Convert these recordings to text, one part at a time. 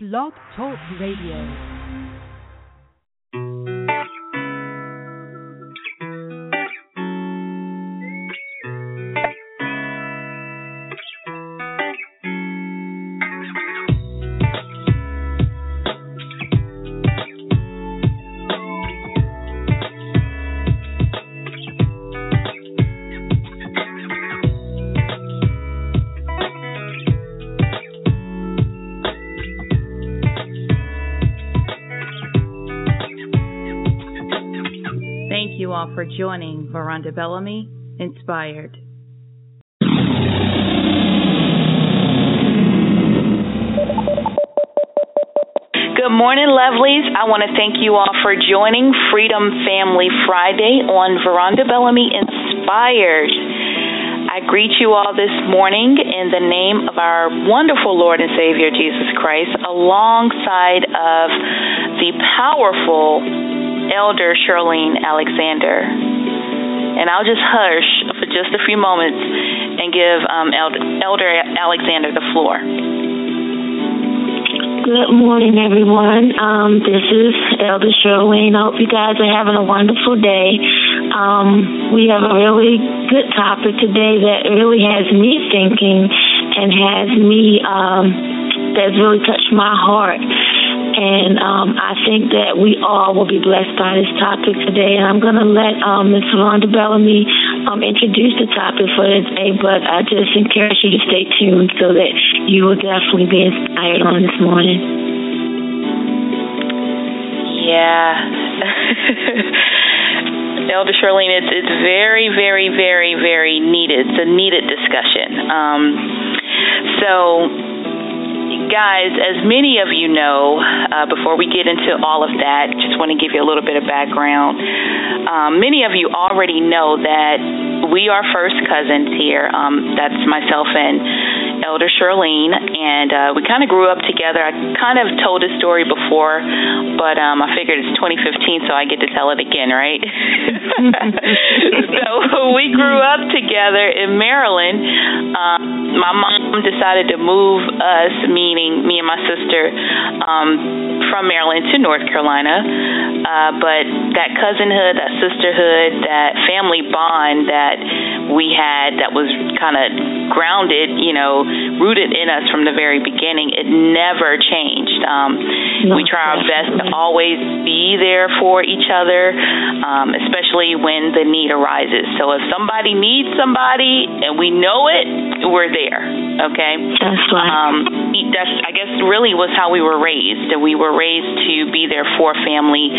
Blog Talk Radio. For joining Veronda Bellamy Inspired. Good morning, lovelies. I want to thank you all for joining Freedom Family Friday on Veronda Bellamy Inspired. I greet you all this morning in the name of our wonderful Lord and Savior Jesus Christ, alongside of the powerful Elder Shirlene Alexander. And I'll just hush for just a few moments and give um, Elder, Alexander the floor. Good morning, everyone. Um, this is Elder Shirlene. I hope you guys are having a wonderful day. Um, we have a really good topic today that really has me thinking and has me, um, that's really touched my heart. And um, I think that we all will be blessed by this topic today. And I'm going to let um, Ms. Rhonda Bellamy um, introduce the topic for today, but I just encourage you to stay tuned so that you will definitely be inspired on this morning. Yeah. Elder Shirlene, it's it's very, very, very, very needed. It's a needed discussion. Um, so guys, as many of you know, uh, before we get into all of that, just want to give you a little bit of background. Um, many of you already know that we are first cousins here. Um, that's myself and Elder Shirlene, and uh, we kind of grew up together. I kind of told this story before, but um, I figured it's 2015, so I get to tell it again, right? so we grew up together in Maryland. Um, my mom decided to move us, meaning me and my sister, um, from Maryland to North Carolina. Uh, but that cousinhood, that sisterhood, that family bond that we had that was kind of grounded, you know, rooted in us from the very beginning. It never changed. Um, we try our best to always be there for each other, um, especially when the need arises. So if somebody needs somebody and we know it, we're there. Okay. That's right. Um, that's I guess really was how we were raised. We were raised to be there for family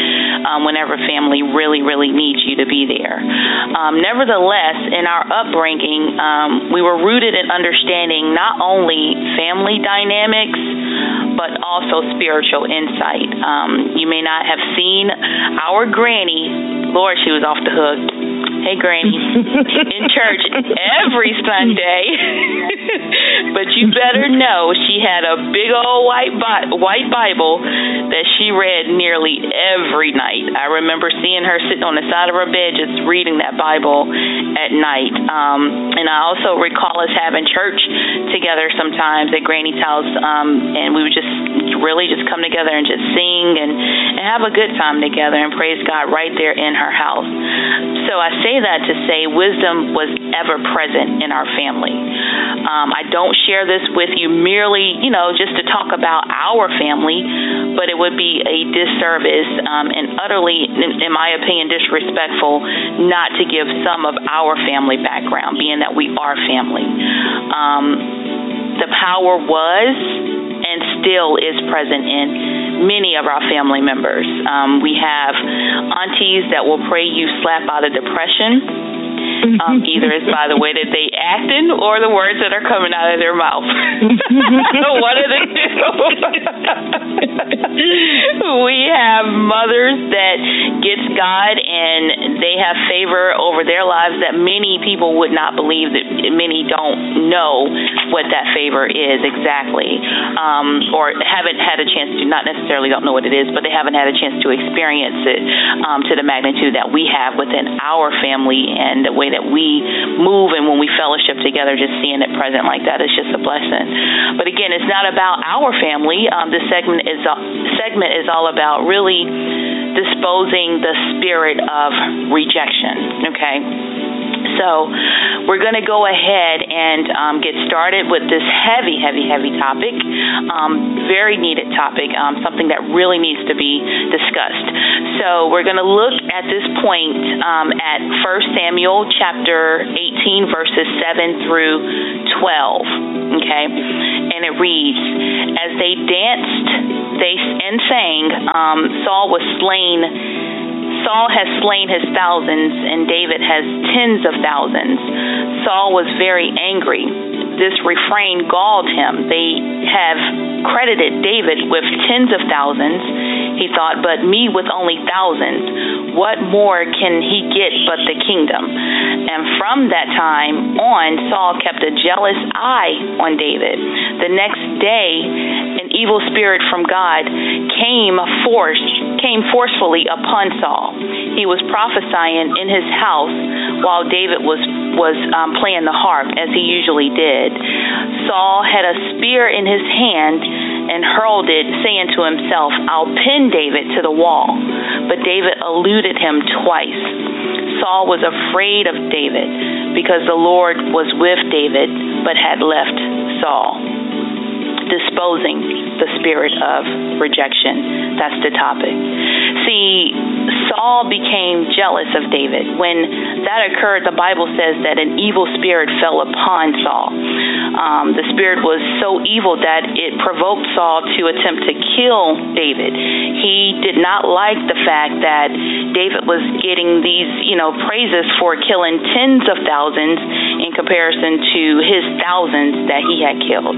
um, whenever family really really needs you to be there. Um, nevertheless, in our upbringing, um, we were rooted in understanding not only family dynamics but also spiritual insight. Um, you may not have seen our granny. Lord, she was off the hook Hey, Granny, in church every Sunday. but you better know she had a big old white Bi- white Bible that she read nearly every night. I remember seeing her sitting on the side of her bed just reading that Bible at night. Um, and I also recall us having church together sometimes at Granny's house, um, and we would just really just come together and just sing and, and have a good time together and praise God right there in her house. So I say that to say wisdom was ever present in our family. Um, I don't share this with you merely, you know, just to talk about our family, but it would be a disservice um, and utterly, in, in my opinion, disrespectful not to give some of our family background, being that we are family. Um, the power was and still is present in many of our family members. Um, we have aunties that will pray you slap out of depression. Um, either it's by the way that they acting or the words that are coming out of their mouth. One of the two. we have mothers that gets God and they have favor over their lives that many people would not believe that many don't know what that favor is exactly, um, or haven't had a chance to, not necessarily don't know what it is, but they haven't had a chance to experience it um, to the magnitude that we have within our family and the way that we move and when we fellowship together, just seeing it present like that is just a blessing. But again, it's not about our family. Um, this segment is segment is all about really disposing the spirit of rejection. Okay. So, we're going to go ahead and um, get started with this heavy, heavy, heavy topic. Um, very needed topic, um, something that really needs to be discussed. So, we're going to look at this point um, at 1 Samuel chapter 18, verses 7 through 12. Okay, and it reads, "As they danced, they and sang, um, Saul was slain." Saul has slain his thousands, and David has tens of thousands. Saul was very angry. This refrain galled him. They have credited David with tens of thousands, he thought, but me with only thousands. What more can he get but the kingdom? And from that time on, Saul kept a jealous eye on David. The next day, an evil spirit from God came a force came forcefully upon Saul. He was prophesying in his house while David was was um, playing the harp as he usually did. Saul had a spear in his hand and hurled it, saying to himself, I'll pin David to the wall. But David eluded him twice. Saul was afraid of David because the Lord was with David but had left Saul disposing the spirit of rejection. That's the topic. See, Saul became jealous of David. When that occurred, the Bible says that an evil spirit fell upon Saul. Um, the spirit was so evil that it provoked Saul to attempt to kill David. He did not like the fact that David was getting these, you know, praises for killing tens of thousands in comparison to his thousands that he had killed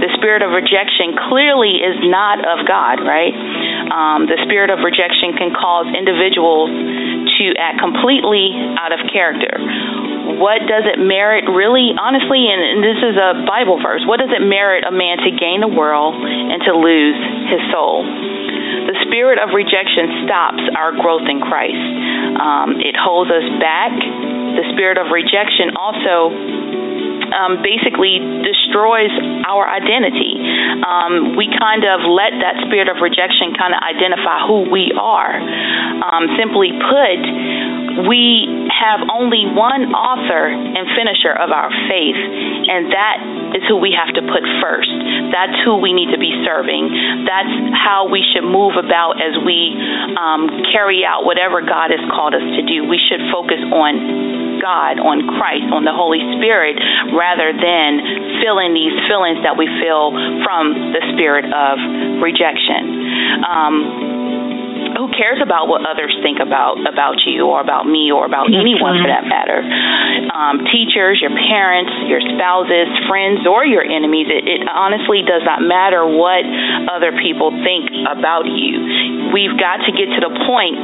the spirit of rejection clearly is not of God, right? Um, the spirit of rejection can cause individuals to act completely out of character. What does it merit, really, honestly, and, and this is a Bible verse, what does it merit a man to gain the world and to lose his soul? The spirit of rejection stops our growth in Christ. Um, it holds us back. The spirit of rejection also um, basically destroys our identity. Um, we kind of let that spirit of rejection kind of identify who we are. Um, simply put, we have only one author and finisher of our faith, and that is who we have to put first. That's who we need to be serving. That's how we should move about as we um, carry out whatever God has called us to do. We should focus on God, on Christ, on the Holy Spirit, rather than feeling these feelings that we feel from the spirit of rejection. Um, who cares about what others think about about you or about me or about anyone for that matter? Um, teachers, your parents, your spouses, friends, or your enemies. It, it honestly does not matter what other people think about you. We've got to get to the point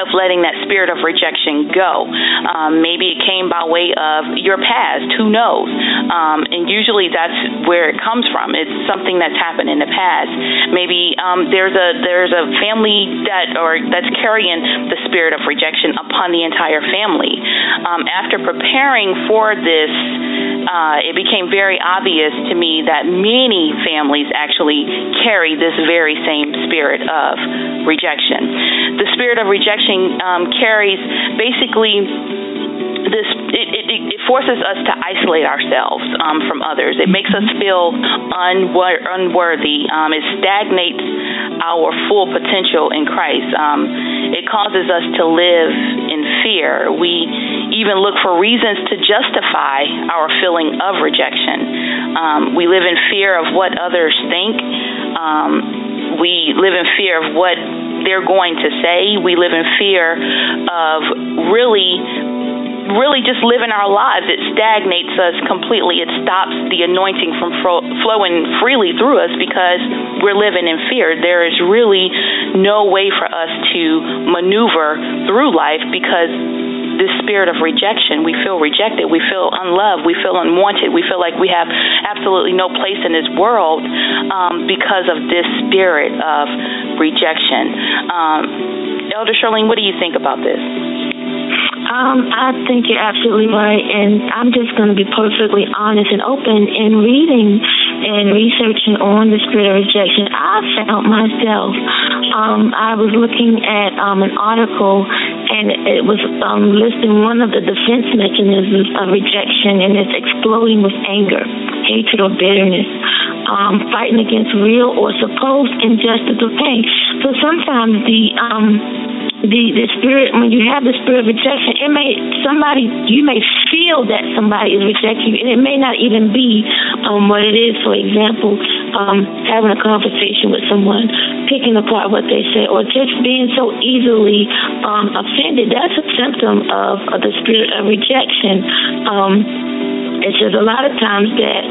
of letting that spirit of rejection go. Um, maybe it came by way of your past, who knows? Um, and usually that's where it comes from. It's something that's happened in the past. Maybe um, there's a there's a family that or that's carrying the spirit of rejection upon the entire family. Um, after preparing for this, uh, it became very obvious to me that many families actually carry this very same spirit of rejection. The spirit of rejection um, carries basically this it, it, it, forces us to isolate ourselves um, from others. It makes us feel unwor- unworthy. Um, it stagnates our full potential in Christ. Um, it causes us to live in fear. We even look for reasons to justify our feeling of rejection. Um, we live in fear of what others think. Um, we live in fear of what they're going to say. We live in fear of really really just living our lives. It stagnates us completely. It stops the anointing from flowing freely through us because we're living in fear. There is really no way for us to maneuver through life because this spirit of rejection. We feel rejected. We feel unloved. We feel unwanted. We feel like we have absolutely no place in this world um, because of this spirit of rejection. Um, Elder Shirlene, what do you think about this? Um, I think you're absolutely right, and I'm just going to be perfectly honest and open in reading and researching on the spirit of rejection. I found myself. Um, I was looking at um, an article, and it was um, listing one of the defense mechanisms of rejection, and it's exploding with anger, hatred, or bitterness. Um, fighting against real or supposed injustice or pain. So sometimes the um, the the spirit when you have the spirit of rejection, it may somebody you may feel that somebody is rejecting you, and it may not even be um, what it is. For example, um, having a conversation with someone, picking apart what they say, or just being so easily um, offended. That's a symptom of, of the spirit of rejection. Um, it's just a lot of times that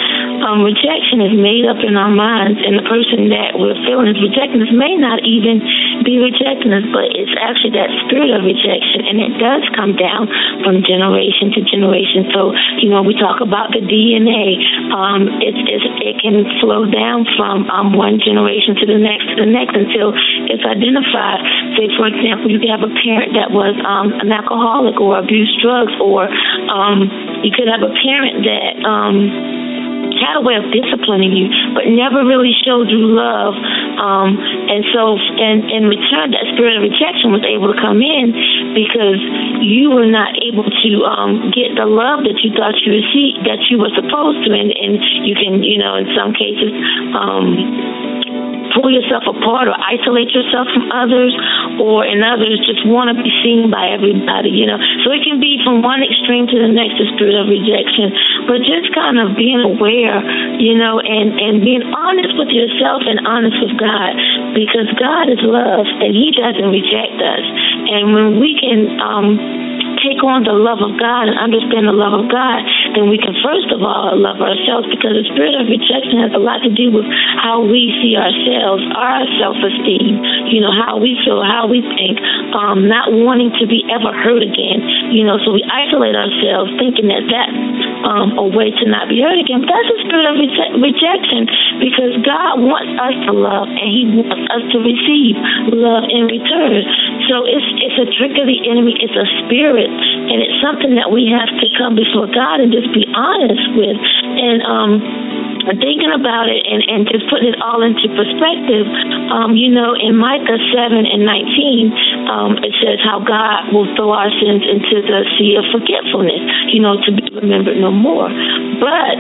um, rejection is made up in our minds, and the person that we're feeling is rejecting us may not even be rejecting us, but it's actually that spirit of rejection, and it does come down from generation to generation. So, you know, we talk about the DNA. Um, it's, it's, it can flow down from um, one generation to the next to the next until it's identified. Say, for example, you could have a parent that was um, an alcoholic or abused drugs, or um, you could have a parent that um, had a way of disciplining you, but never really showed you love. Um, and so, and in return, that spirit of rejection was able to come in because you were not able to um, get the love that you thought you received, that you were supposed to, and, and you can, you know, in some cases. Um, pull yourself apart or isolate yourself from others, or in others just want to be seen by everybody, you know. So it can be from one extreme to the next, the spirit of rejection. But just kind of being aware, you know, and, and being honest with yourself and honest with God, because God is love and He doesn't reject us. And when we can, um, take on the love of God and understand the love of God, then we can first of all love ourselves because the spirit of rejection has a lot to do with how we see ourselves, our self esteem, you know, how we feel, how we think, um, not wanting to be ever hurt again, you know, so we isolate ourselves thinking that that's um, a way to not be hurt again. That's the spirit of reject- rejection because God wants us to love and He wants us to receive love in return. So it's it's a trick of the enemy. It's a spirit and it's something that we have to come before God and just be honest with. And um, thinking about it and, and just putting it all into perspective, um, you know, in Micah 7 and 19, um, it says how God will throw our sins into the sea of forgetfulness, you know, to be remembered no more. But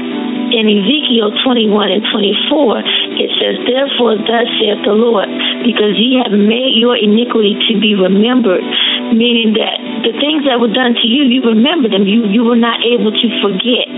in Ezekiel 21 and 24, it says, Therefore, thus saith the Lord, because ye have made your iniquity to be remembered, meaning that the things that were done to you, you remember them. You, you were not able to forget.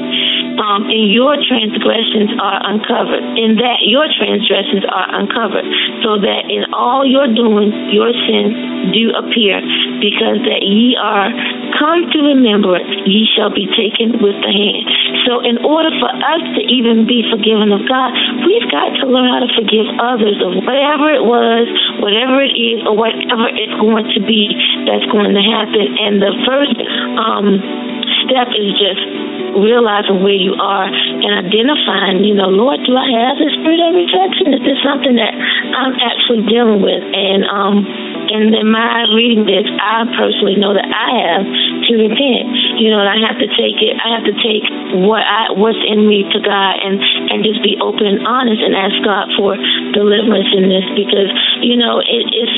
Um, and your transgressions are uncovered. In that, your transgressions are uncovered. So that in all your doing, your sins do appear, because that ye are come to remembrance, ye shall be taken with the hand. So, in order for us to even be forgiven of God, we've got to learn how to forgive others of whatever it was, whatever it is, or whatever it's going to be that's going to happen. And the first um, step is just realizing where you are and identifying, you know, Lord, do I have the spirit of rejection? Is this something that I'm actually dealing with? And um and in my reading this, I personally know that I have to repent. You know, and I have to take it. I have to take what I what's in me to God and and just be open and honest and ask God for deliverance in this because you know it, it's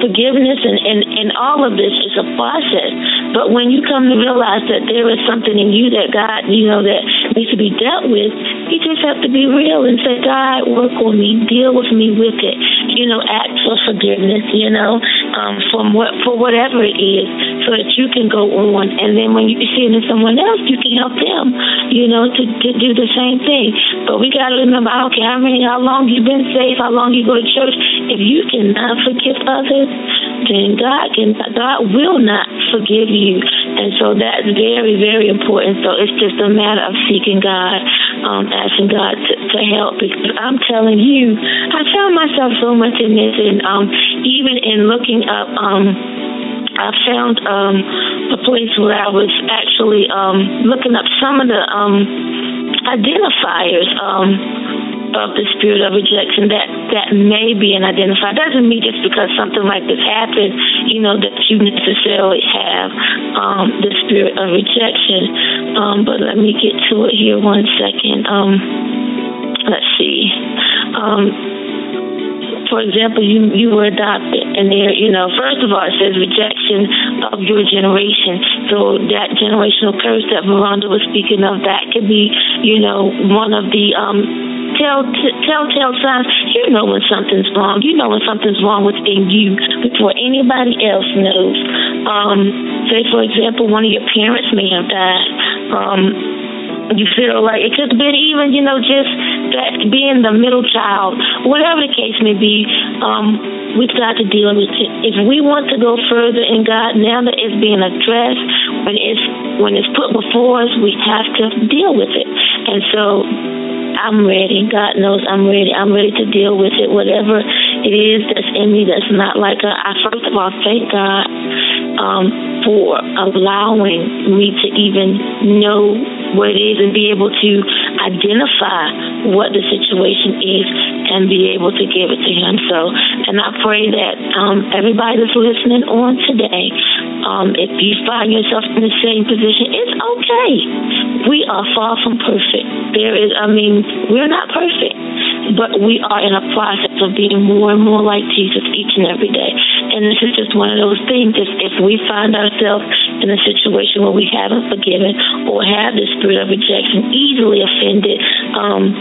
forgiveness and, and, and all of this is a process. But when you come to realize that there is something in you that God, you know, that needs to be dealt with, you just have to be real and say, God, work on me, deal with me with it. You know, ask for forgiveness, you know, um, from what for whatever it is, so that you can go on. And then when you see it in someone else, you can help them, you know, to, to do the same thing. But we got to remember, I how many, how long you've been saved, how long you go to church, if you cannot forgive others, then God can God will not forgive you. And so that's very, very important. So it's just a matter of seeking God um, asking God to, to help. Because I'm telling you, I found myself so much in this, and um, even in looking up. Um, I found um, a place where I was actually um, looking up some of the um, identifiers um, of the spirit of rejection that that may be an identifier. Doesn't mean just because something like this happened, you know, that you necessarily have um, the spirit of rejection. Um, but let me get to it here one second. Um, let's see. Um, for example, you you were adopted, and there, you know, first of all, it says rejection of your generation. So that generational curse that Veronda was speaking of, that could be, you know, one of the um, tell t- telltale signs. You know when something's wrong. You know when something's wrong within you before anybody else knows. Um, say, for example, one of your parents may have died. Um, you feel like it could have been even, you know, just that being the middle child, whatever the case may be, um, we've got to deal with it. If we want to go further in God, now that it's being addressed, when it's when it's put before us, we have to deal with it. And so I'm ready. God knows I'm ready. I'm ready to deal with it, whatever it is that's in me that's not like i first of all thank God um, for allowing me to even know what it is and be able to identify what the situation is and be able to give it to him. So, and I pray that um, everybody that's listening on today, um, if you find yourself in the same position, it's okay. We are far from perfect. There is, I mean, we're not perfect, but we are in a process of being more and more like Jesus each and every day. And this is just one of those things. If, if we find ourselves in a situation where we haven't forgiven or have the spirit of rejection, easily offended, um,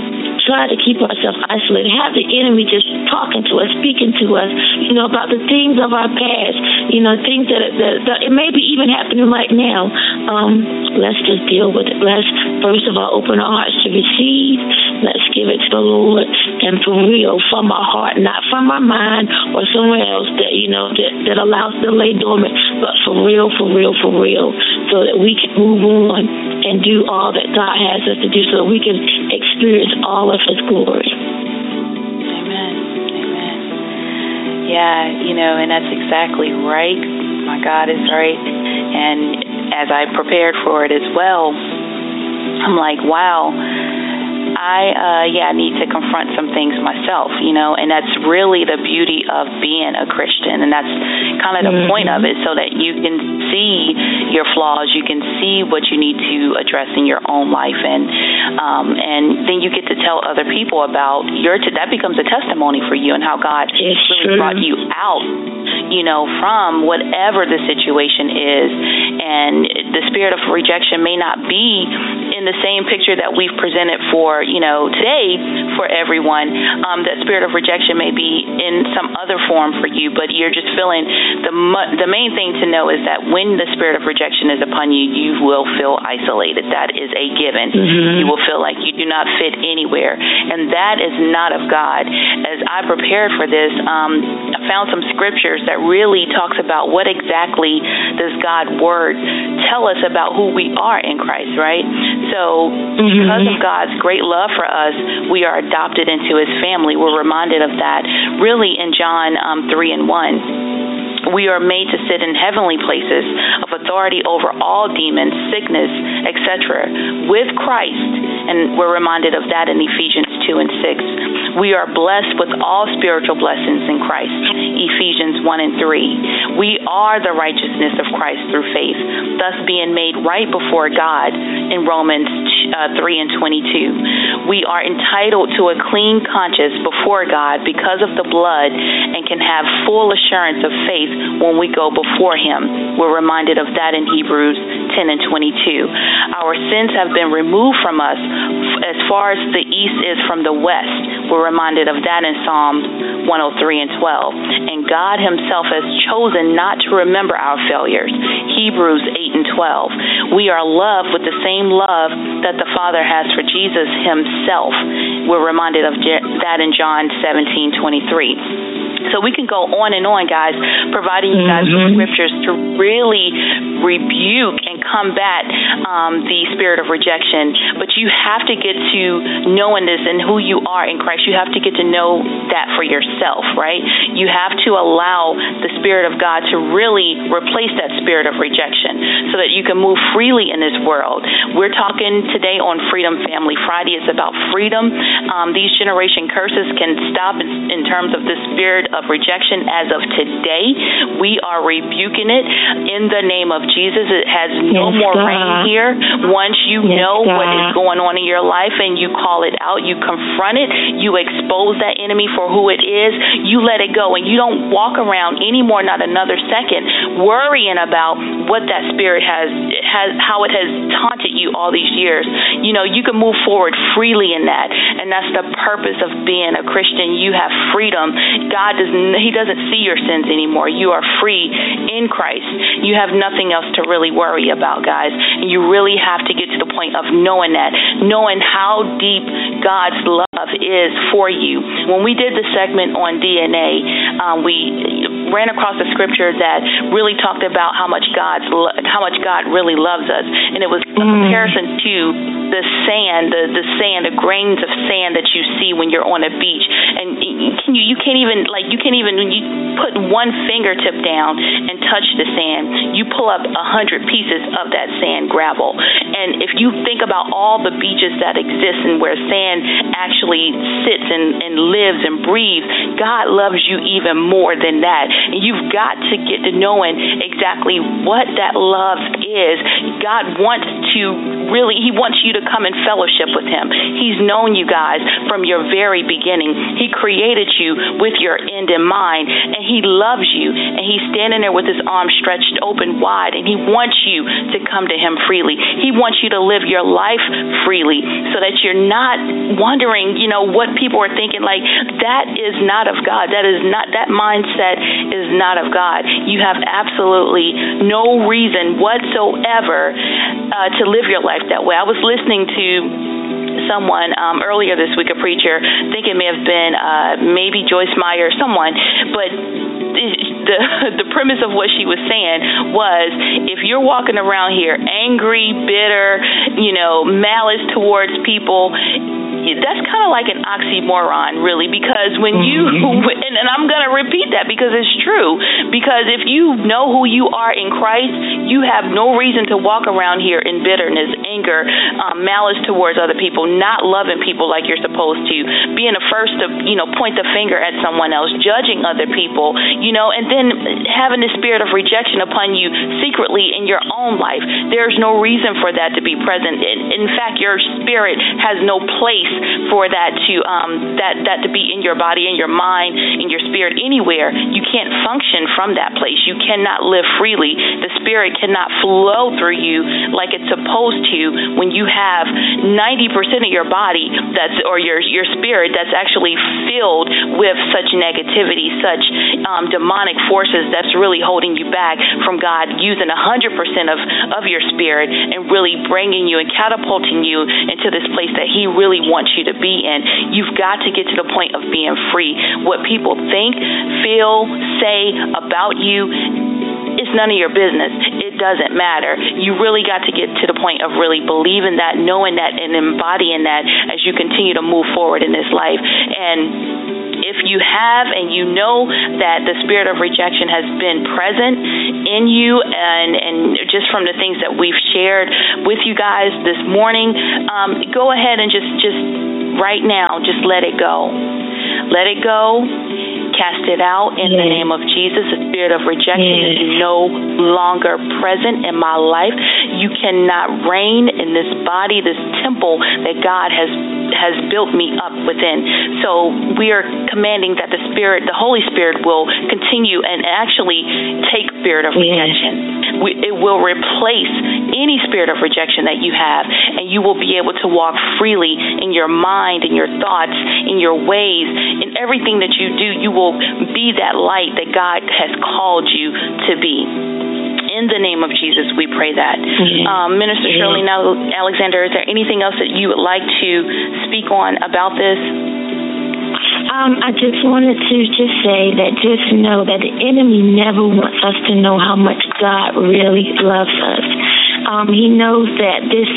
try to keep ourselves isolated, have the enemy just talking to us, speaking to us, you know, about the things of our past, you know, things that, that, that it may be even happening right now. Um, let's just deal with it. Let's, first of all, open our hearts to receive. Let's give it to the Lord and for real, from our heart, not from our mind or somewhere else that, you know, that, that allows to lay dormant, but for real, for real, for real, so that we can move on and do all that God has us to do so that we can experience all of His glory. Amen. Amen. Yeah, you know, and that's exactly right. My God is right. And as I prepared for it as well, I'm like, wow I uh yeah need to confront some things myself, you know, and that's really the beauty of being a Christian, and that's kind of the mm-hmm. point of it, so that you can see your flaws, you can see what you need to address in your own life, and um and then you get to tell other people about your t- that becomes a testimony for you and how God really brought you out you know, from whatever the situation is. And the spirit of rejection may not be in the same picture that we've presented for, you know, today for everyone. Um, that spirit of rejection may be in some other form for you, but you're just feeling the the main thing to know is that when the spirit of rejection is upon you, you will feel isolated. That is a given. Mm-hmm. You will feel like you do not fit anywhere, and that is not of God. As I prepared for this, um, I found some scriptures that really talks about what exactly does God's word tell us about who we are in Christ, right? So, mm-hmm. because of God's great love for us, we are adopted into his family. We're reminded of that really in John um, 3 and 1 we are made to sit in heavenly places of authority over all demons, sickness, etc., with Christ. And we're reminded of that in Ephesians 2 and 6. We are blessed with all spiritual blessings in Christ. Ephesians 1 and 3. We are the righteousness of Christ through faith, thus being made right before God in Romans uh, 3 and 22. We are entitled to a clean conscience before God because of the blood and can have full assurance of faith when we go before Him. We're reminded of that in Hebrews 10 and 22. Our sins have been removed from us as far as the east is from the west. We're reminded of that in Psalms 103 and 12. And God Himself has chosen not to remember our failures. Hebrews 8 and 12. We are loved with the same love that the Father has for Jesus Himself. We're reminded of that in John 17 23. So we can go on and on, guys, providing you guys mm-hmm. with scriptures to really rebuke combat um, the spirit of rejection, but you have to get to knowing this and who you are in Christ. You have to get to know that for yourself, right? You have to allow the Spirit of God to really replace that spirit of rejection so that you can move freely in this world. We're talking today on Freedom Family Friday. It's about freedom. Um, these generation curses can stop in, terms of the spirit of rejection as of today. We are rebuking it in the name of Jesus. It has Yes, more God. reign here. Once you Yes, know what is going on in your life and you call it out, you confront it, you expose that enemy for who it is, you let it go, and you don't walk around anymore, not another second, worrying about what that spirit has has how it has taunted you all these years. You know, you can move forward freely in that, and that's the purpose of being a Christian. You have freedom. God doesn't He doesn't see your sins anymore. You are free in Christ. You have nothing else to really worry about, guys. And you really have to get to the point of knowing that, knowing how deep God's love is for you. When we did the segment on DNA, um, we ran across a scripture that really talked about how much God's lo- how much God really loves us, and it was a comparison to the sand, the the sand, the grains of sand that you see when you're on a beach, and you can you, you can't even like you can't even you put one fingertip down and touch the sand, you pull up a hundred pieces of that sand gravel, and if you think about all the beaches that exist and where sand actually sits and, and lives and breathes, God loves you even more than that. And you've got to get to knowing exactly what that love is. God wants to really, He wants you to come in fellowship with Him. He's known you guys from your very beginning. He created you with your end in mind, and He loves you. And He's standing there with His arms stretched open wide, and He wants you to come to Him freely. He wants you to live your life freely so that you're not wondering, you know, what people are thinking. Like, that is not of God. That is not, that mindset is not of God. You have absolutely no reason whatsoever uh, to live your life that way. I was listening to someone um, earlier this week, a preacher, I think it may have been uh, maybe Joyce Meyer, someone, but the the premise of what she was saying was if you're walking around here angry, bitter, you know, malice towards people, that's kind of like an oxymoron, really, because when you and, and I'm going to repeat that because it's true. Because if you know who you are in Christ, you have no reason to walk around here in bitterness, anger, um, malice towards other people, not loving people like you're supposed to, being the first to you know point the finger at someone else, judging other people, you know, and then having the spirit of rejection upon you secretly in your own life. There's no reason for that to be present. In, in fact, your spirit has no place for that to um, that that to be in your body, in your mind, in your spirit, anywhere. You can't function from that place. You cannot live freely. The spirit cannot flow through you like it's supposed to when you have 90% of your body that's or your your spirit that's actually filled with such negativity, such um, demonic forces that's really holding you back from God using 100% of of your spirit and really bringing you and catapulting you into this place that He really wants you to be in. You've got to get to the point of being free. What people think, feel, say about you it's none of your business. It doesn't matter. You really got to get to the point of really believing that, knowing that, and embodying that as you continue to move forward in this life. And you have and you know that the spirit of rejection has been present in you and and just from the things that we've shared with you guys this morning um, go ahead and just just right now just let it go let it go cast it out in the name of Jesus. The spirit of rejection is no longer present in my life. You cannot reign in this body, this temple that God has has built me up within. So we are commanding that the spirit, the Holy Spirit will continue and actually take spirit of rejection. We, it will replace any spirit of rejection that you have and you will be able to walk freely in your mind, in your thoughts, in your ways, in everything that you do. You will be that light that God has called you to be. In the name of Jesus, we pray that. Um, Minister Shirley now, Alexander, is there anything else that you would like to speak on about this? Um, I just wanted to just say that just know that the enemy never wants us to know how much God really loves us. um, He knows that this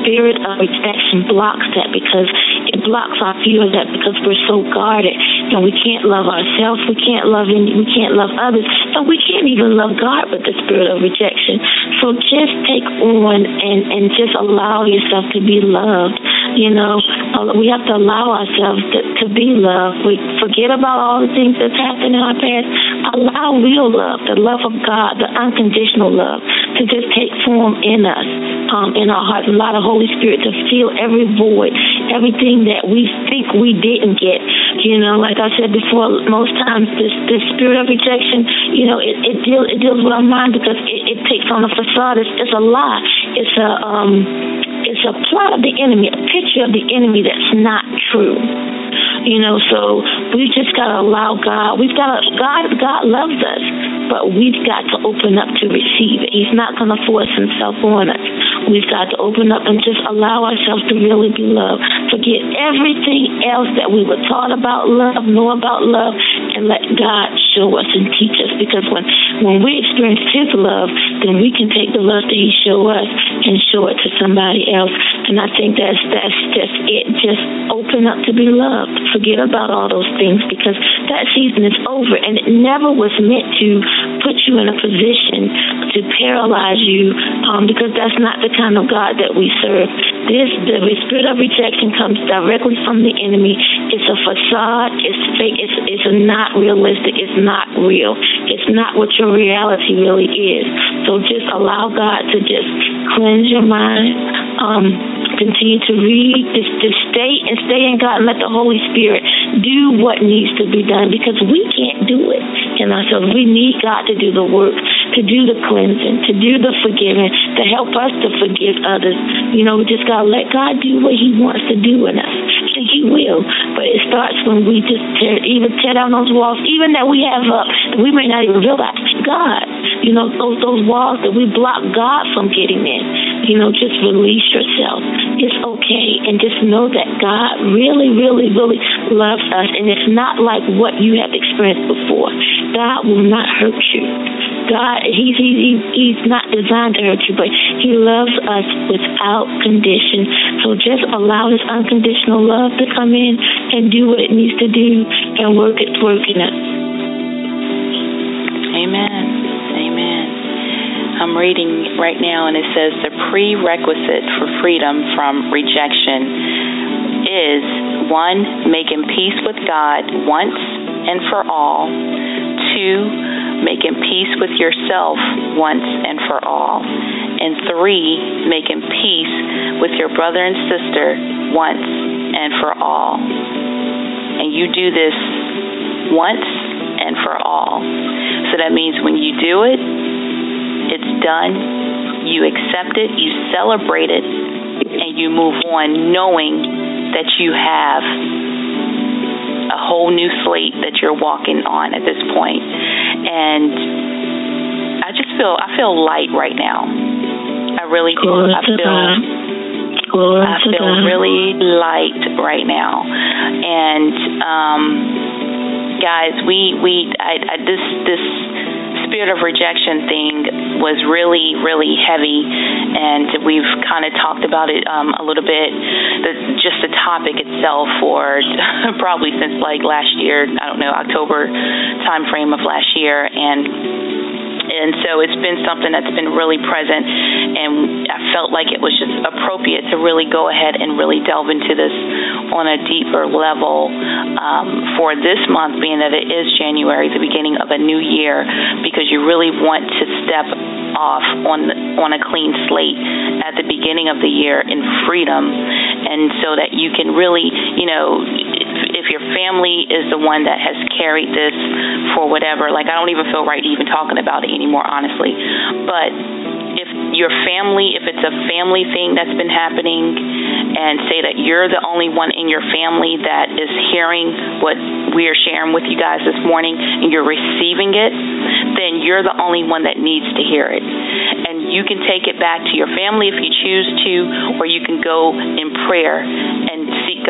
spirit of rejection blocks that because it blocks our view of that because we're so guarded and we can't love ourselves, we can't love any, we can't love others, and we can't even love God with the spirit of rejection. So just take on and and just allow yourself to be loved. You know, uh, we have to allow ourselves to, to be loved. We forget about all the things that's happened in our past. Allow real love, the love of God, the unconditional love, to just take form in us, um, in our hearts. Allow the Holy Spirit to fill every void, everything that we think we didn't get. You know, like I said before, most times this this spirit of rejection, you know, it it, deal, it deals with our mind because it, it takes on a facade. It's, it's a lie. It's a um, it's a plot of the enemy, a picture of the enemy that's not true. You know, so we just gotta allow God. We've got to, God. God loves us, but we've got to open up to receive it. He's not gonna force Himself on us. We've got to open up and just allow ourselves to really be loved. Forget everything else that we were taught about love, know about love, and let God show us and teach us. Because when when we experience His love, then we can take the love that He showed us and show it to somebody else. And I think that's that's just it. Just open up to be loved forget about all those things because that season is over and it never was meant to put you in a position to paralyze you um, because that's not the kind of God that we serve. This the spirit of rejection comes directly from the enemy. It's a facade. It's fake. It's it's not realistic. It's not real. It's not what your reality really is. So just allow God to just cleanse your mind. Um, continue to read, to, to stay and stay in God and let the Holy Spirit do what needs to be done because we can't do it in ourselves. We need God to do the work, to do the cleansing, to do the forgiving, to help us to forgive others. You know, we just got to let God do what He wants to do in us. And He will. But it starts when we just tear, even tear down those walls, even that we have up, we may not even realize God. You know, those those walls that we block God from getting in. You know, just release yourself. It's okay, and just know that God really, really, really loves us, and it's not like what you have experienced before. God will not hurt you. God, he's, he's, he's not designed to hurt you, but he loves us without condition. So just allow his unconditional love to come in and do what it needs to do and work its work in us. Amen. Amen. I'm reading right now, and it says the prerequisite for freedom from rejection is one, making peace with God once and for all, two, making peace with yourself once and for all, and three, making peace with your brother and sister once and for all. And you do this once and for all. So that means when you do it, it's done, you accept it, you celebrate it, and you move on knowing that you have a whole new slate that you're walking on at this point. And I just feel I feel light right now. I really do. I feel Glory I feel God. really light right now. And um guys, we we I, I this this spirit of rejection thing was really, really heavy, and we've kind of talked about it um, a little bit. The, just the topic itself for probably since like last year, I don't know, October time frame of last year, and and so it's been something that's been really present and I felt like it was just appropriate to really go ahead and really delve into this on a deeper level um, for this month being that it is January the beginning of a new year because you really want to step off on on a clean slate at the beginning of the year in freedom. And so that you can really you know your family is the one that has carried this for whatever like I don't even feel right even talking about it anymore, honestly. But if your family, if it's a family thing that's been happening, and say that you're the only one in your family that is hearing what we are sharing with you guys this morning and you're receiving it, then you're the only one that needs to hear it. And you can take it back to your family if you choose to, or you can go in prayer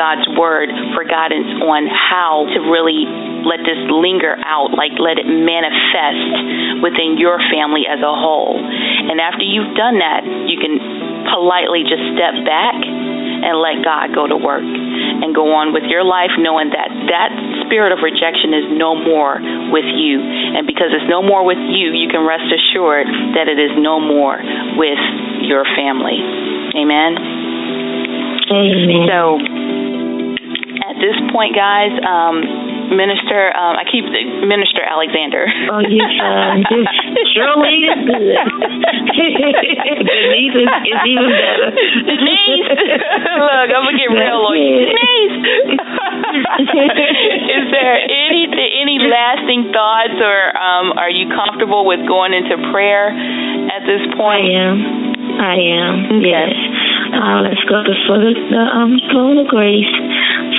God's word for guidance on how to really let this linger out, like let it manifest within your family as a whole. And after you've done that, you can politely just step back and let God go to work and go on with your life knowing that that spirit of rejection is no more with you. And because it's no more with you, you can rest assured that it is no more with your family. Amen. Amen. So this point, guys, um, Minister, um, I keep the Minister Alexander. Oh, you. Shirley is good. Denise is, is even better. Denise, look, I'm gonna get real on you. Denise, is there any any lasting thoughts, or um, are you comfortable with going into prayer at this point? I am. I am. Okay. Yes. Uh, let's go before the, the um, throne of grace.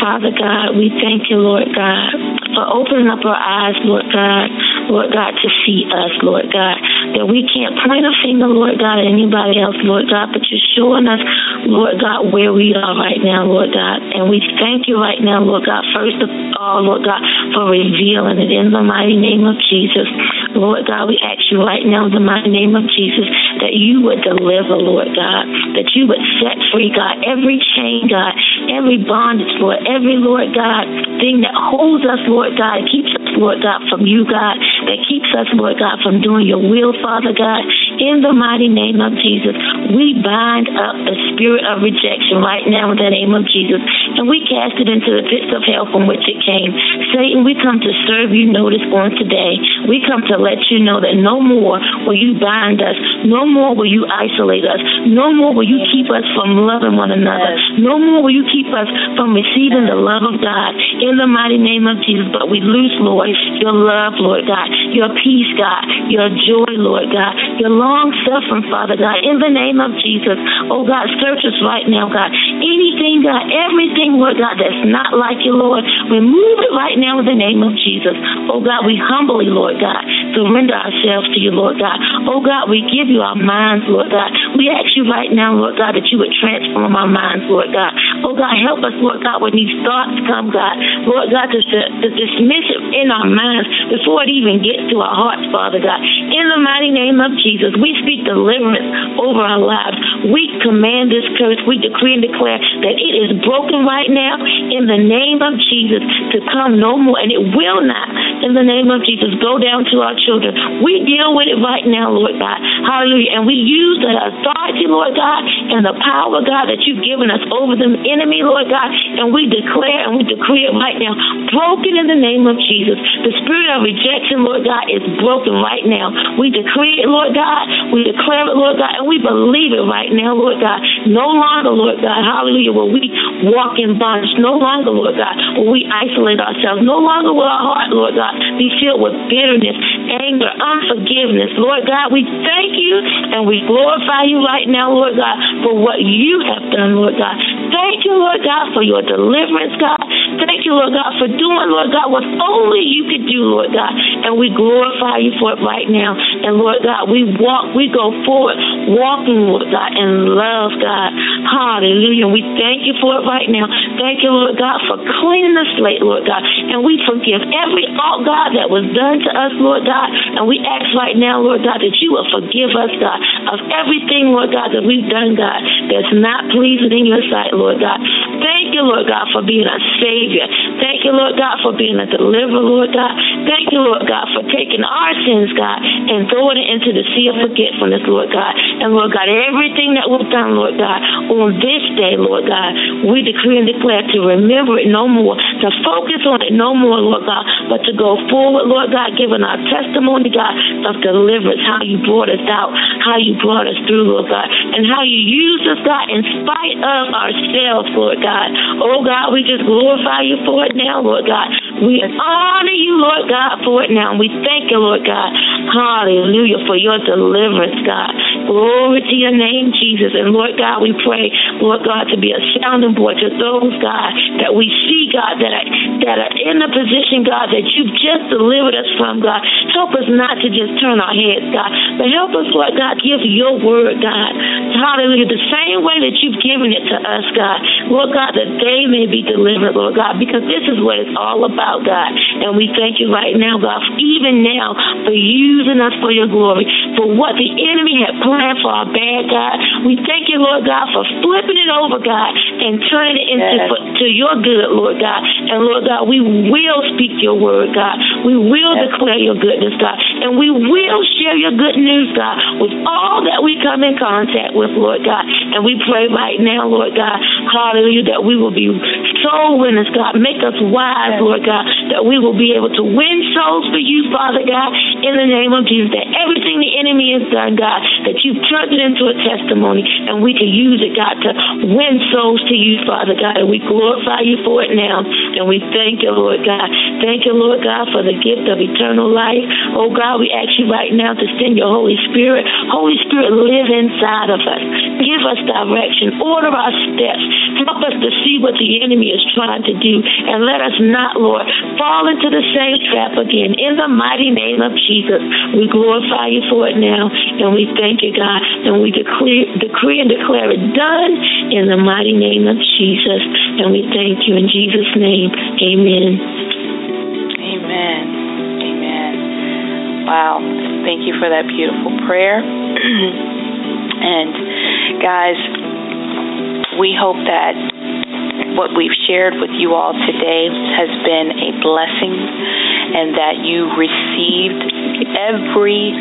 Father God, we thank you, Lord God, for opening up our eyes, Lord God, Lord God, to see us, Lord God, that we can't point a finger, Lord God, at anybody else, Lord God, but you're showing us, Lord God, where we are right now, Lord God. And we thank you right now, Lord God, first of all, Lord God, for revealing it in the mighty name of Jesus. Lord God, we ask you right now in the mighty name of Jesus that you would deliver, Lord God, that you would set free, God, every chain, God, every bondage, Lord, every, Lord God, thing that holds us, Lord God, keeps us, Lord God, from you, God, that keeps us, Lord God, from doing your will, Father God, in the mighty name of Jesus. We bind up the spirit of rejection right now in the name of Jesus, and we cast it into the pits of hell from which it came. Satan, we come to serve you. Notice on today. We come to let you know that no more will you bind us, no more will you isolate us, no more will you keep us from loving one another, no more will you keep us from receiving the love of God. In the mighty name of Jesus. But we loose, Lord, your love, Lord God, your peace, God, your joy, Lord God, your long suffering, Father God, in the name of Jesus. Oh God, search us right now, God. Anything, God, everything, Lord God, that's not like you, Lord, remove it right now in the name of Jesus. Oh God, we humbly, Lord God, surrender ourselves to you, Lord God. Oh God, we give you our minds, Lord God. We ask you right now, Lord God, that you would transform our minds, Lord God. Oh God, help us, Lord God, when these thoughts come, God. Lord God, to, to dismiss it in our minds before it even gets to our hearts, Father God. In the mighty name of Jesus, we speak deliverance over our lives. We command this curse. We decree and declare that it is broken right now in the name of Jesus to come no more, and it will not, in the name of Jesus, go down to our children. We deal with it right now, Lord God. Hallelujah. And we use the authority, Lord God, and the power, God, that you've given us over the enemy, Lord God, and we declare and we decree it right now, broken in the name of Jesus. The spirit of rejection, Lord God, is broken right now. We decree it, Lord God. We declare it, Lord God, and we believe it right now, Lord God. No longer, Lord God, hallelujah, will we walk in bondage. No longer, Lord God, will we isolate ourselves. No longer will our heart, Lord God, be filled with bitterness, anger, unforgiveness. Lord God, we thank you and we glorify you right now, Lord God, for what you have done, Lord God. Thank you, Lord God, for your deliverance, God. Thank you, Lord God, for doing, Lord God, what only you could do, Lord God. And we glorify you for it right now. And Lord God, we walk, we go forward, walking, with God, and love, God. Hallelujah. We thank you for it right now. Thank you, Lord God, for cleaning the slate, Lord God. And we forgive every fault, God, that was done to us, Lord God. And we ask right now, Lord God, that you will forgive us, God, of everything, Lord God, that we've done, God, that's not pleasing in your sight, Lord God. Thank you, Lord God, for being a Savior. Thank you, Lord God, for being a deliverer, Lord God. Thank you, Lord God, for taking our sins, God, and throwing it into the sea of forgetfulness, Lord God. And Lord God, everything that we've done, Lord God, on this day, Lord God, we decree and declare to remember it no more, to focus on it no more, Lord God, but to go forward, Lord God, giving our testimony, God, of deliverance, how you brought us out, how you brought us through, Lord God, and how you used us, God, in spite of ourselves, Lord God. Oh God, we just glorify you for it now, Lord God. We honor you, Lord God, for it now. And we thank you, Lord God. Hallelujah for your deliverance, God. Glory to your name, Jesus. And Lord God, we pray, Lord God, to be a sounding board to those, God, that we see, God, that are, that are in the position, God, that you've just delivered us from, God. Help us not to just turn our heads, God, but help us, Lord God, give your word, God. Hallelujah. The same way that you've given it to us, God. Lord God, that they may be delivered, Lord God, because this is what it's all about, God. And we thank you right now, God, even now, for using us for your glory, for what the enemy had planned for our bad, God. We thank you, Lord God, for flipping it over, God, and turning it into yes. for, to your good, Lord God. And Lord God, we will speak your word, God. We will yes. declare your goodness, God. And we will share your good news, God, with all that we come in contact with, Lord God. And we pray right now, Lord God, hallelujah, that we will be soul winners, God. Make us wise, Lord God, that we will be able to win souls for you, Father God, in the name of Jesus. That everything the enemy has done, God, that you've turned it into a testimony and we can use it, God, to win souls to you, Father God. And we glorify you for it now. And we thank you, Lord God. Thank you, Lord God, for the gift of eternal life. Oh God, we ask you right now to send your Holy Spirit. Holy Spirit, live inside of us. Give us direction. Order our steps. Help us to see what the enemy is trying to do. And let us not, Lord, fall into the same trap again. In the mighty name of Jesus, we glorify you for it now. And we thank you, God. And we declare, decree and declare it done in the mighty name of Jesus. And we thank you in Jesus' name. Amen. Amen. Amen. Wow. Thank you for that beautiful prayer. and guys, we hope that what we've shared with you all today has been a blessing and that you received every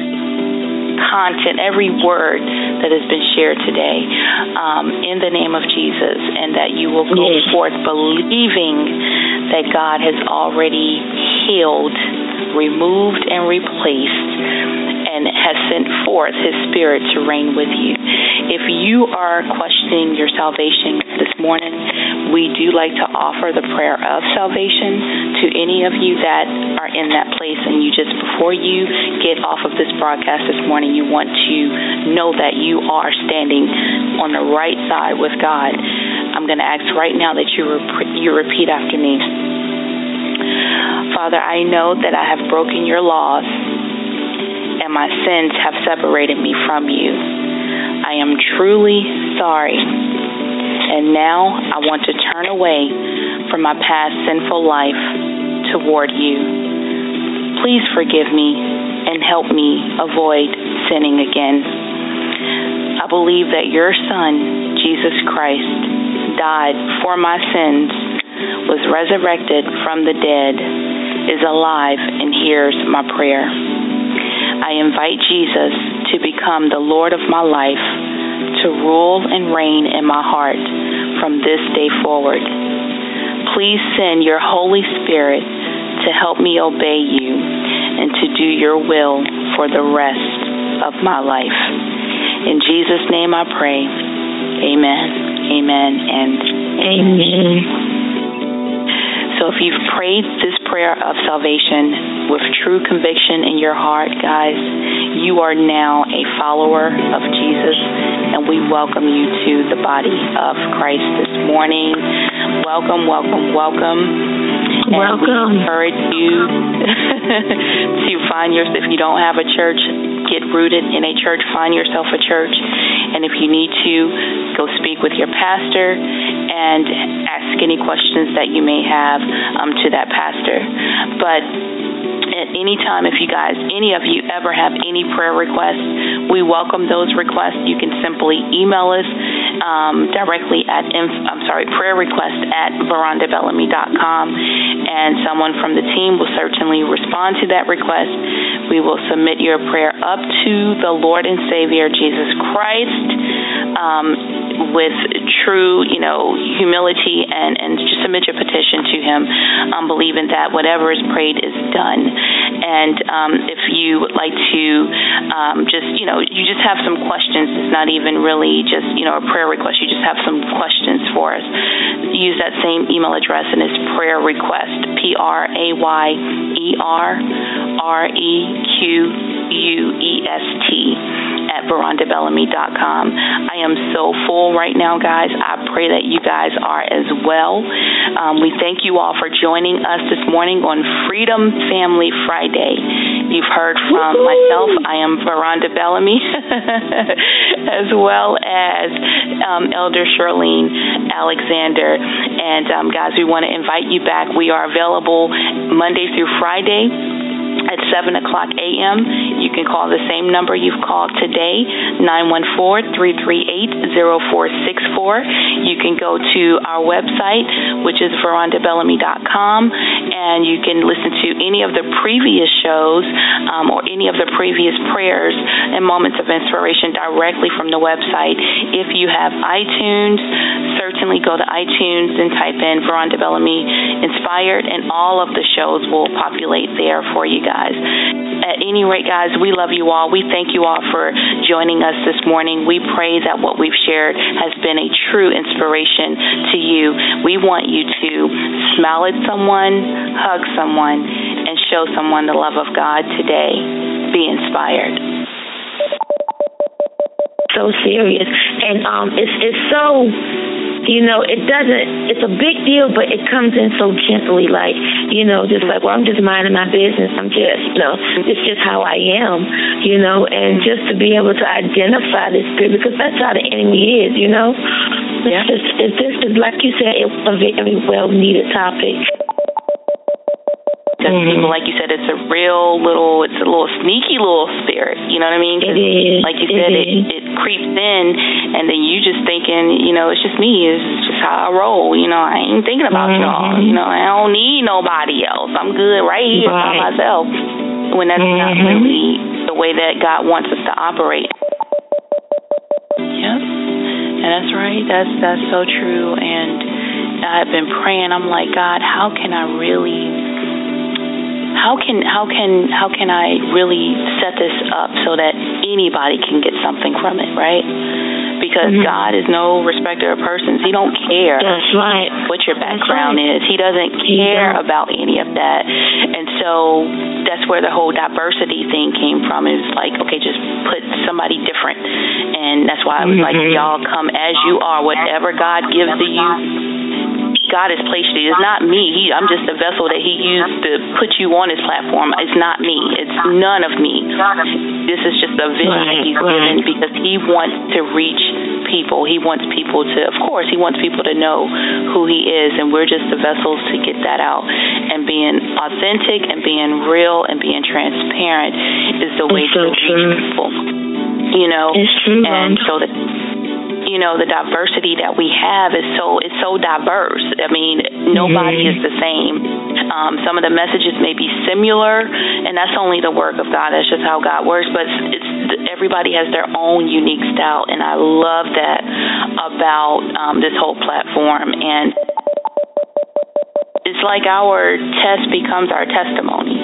content, every word that has been shared today um, in the name of Jesus, and that you will go yes. forth believing that God has already healed, removed, and replaced and has sent forth his spirit to reign with you. If you are questioning your salvation this morning, we do like to offer the prayer of salvation to any of you that are in that place and you just before you get off of this broadcast this morning, you want to know that you are standing on the right side with God. I'm going to ask right now that you rep- you repeat after me. Father, I know that I have broken your laws and my sins have separated me from you. I am truly sorry. And now I want to turn away from my past sinful life toward you. Please forgive me and help me avoid sinning again. I believe that your Son, Jesus Christ, died for my sins, was resurrected from the dead, is alive, and hears my prayer. I invite Jesus to become the Lord of my life, to rule and reign in my heart from this day forward. Please send your Holy Spirit to help me obey you and to do your will for the rest of my life. In Jesus' name I pray. Amen. Amen and amen. So if you've prayed this prayer of salvation with true conviction in your heart, guys, you are now a follower of Jesus, and we welcome you to the body of Christ this morning. Welcome, welcome, welcome. Welcome. And we encourage you to find yourself, if you don't have a church, get rooted in a church, find yourself a church. And if you need to, go speak with your pastor and ask any questions that you may have um, to that pastor. But at any time, if you guys, any of you ever have any prayer requests, we welcome those requests. You can simply email us um, directly at, inf- I'm sorry, prayer request at verondabellamy.com, and someone from the team will certainly respond to that request. We will submit your prayer up to the Lord and Savior Jesus Christ. Um, with true, you know, humility and, and just submit your petition to Him, um, believing that whatever is prayed is done. And um, if you would like to um, just, you know, you just have some questions, it's not even really just, you know, a prayer request, you just have some questions for us, use that same email address and it's prayer request, P R A Y E R R E Q U E S T at verondabellamy.com. I am so full right now, guys. I pray that you guys are as well. Um, we thank you all for joining us this morning on Freedom Family Friday. You've heard from myself. I am Veronda Bellamy, as well as um, Elder Shirlene Alexander. And um, guys, we want to invite you back. We are available Monday through Friday at 7 o'clock a.m. You can call the same number you've called today, 914-338-0464. You can go to our website, which is verondabellamy.com, and you can listen to any of the previous shows um, or any of the previous prayers and moments of inspiration directly from the website. If you have iTunes, certainly go to iTunes and type in Veronda Bellamy Inspired, and all of the shows will populate there for you guys. At any rate, guys, we love you all. We thank you all for joining us this morning. We pray that what we've shared has been a true inspiration to you. We want you to smile at someone, hug someone, and show someone the love of God today. Be inspired. So serious, and um, it's it's so you know, it doesn't, it's a big deal, but it comes in so gently, like, you know, just like, well, I'm just minding my business. I'm just, you know, it's just how I am, you know, and just to be able to identify this spirit, because that's how the enemy is, you know. Yeah. It's just, it's just, like you said, it's a very well needed topic. Because mm-hmm. people, like you said, it's a real little, it's a little sneaky little spirit. You know what I mean? It is. Like you said, it, it, it creeps in, and then you just thinking, you know, it's just me. It's just how I roll. You know, I ain't thinking about mm-hmm. y'all. You know, I don't need nobody else. I'm good right here right. by myself. When that's mm-hmm. not really the way that God wants us to operate. Yep. And that's right. That's that's so true. And I've been praying. I'm like, God, how can I really how can how can how can I really set this up so that anybody can get something from it, right? Because mm-hmm. God is no respecter of persons. He don't care That's right. what your background right. is. He doesn't care about any of that. And so that's where the whole diversity thing came from. It was like, okay, just put somebody different. And that's why I was mm-hmm. like, y'all come as you are. Whatever God gives to you, God has placed you. It's not me. He, I'm just a vessel that He used to put you on His platform. It's not me. It's none of me. This is just a vision right, that He's right. given because He wants to reach people. He wants people to, of course, He wants people to know who He is, and we're just the vessels to get that out. And being authentic and being real and being transparent is the way so to reach true. people. You know, and so that you know the diversity that we have is so it's so diverse. I mean, nobody mm-hmm. is the same. Um, some of the messages may be similar, and that's only the work of God. That's just how God works. But it's, it's everybody has their own unique style, and I love that about um, this whole platform. And it's like our test becomes our testimony.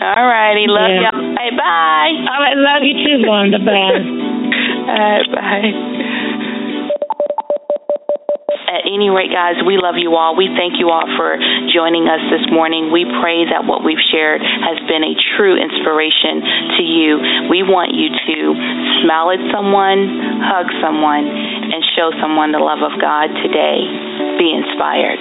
All righty, love yeah. y'all. Bye bye. All right, love you too, Wanda. Bye. Uh, bye. At any rate, guys, we love you all. We thank you all for joining us this morning. We pray that what we've shared has been a true inspiration to you. We want you to smile at someone, hug someone, and show someone the love of God today. Be inspired.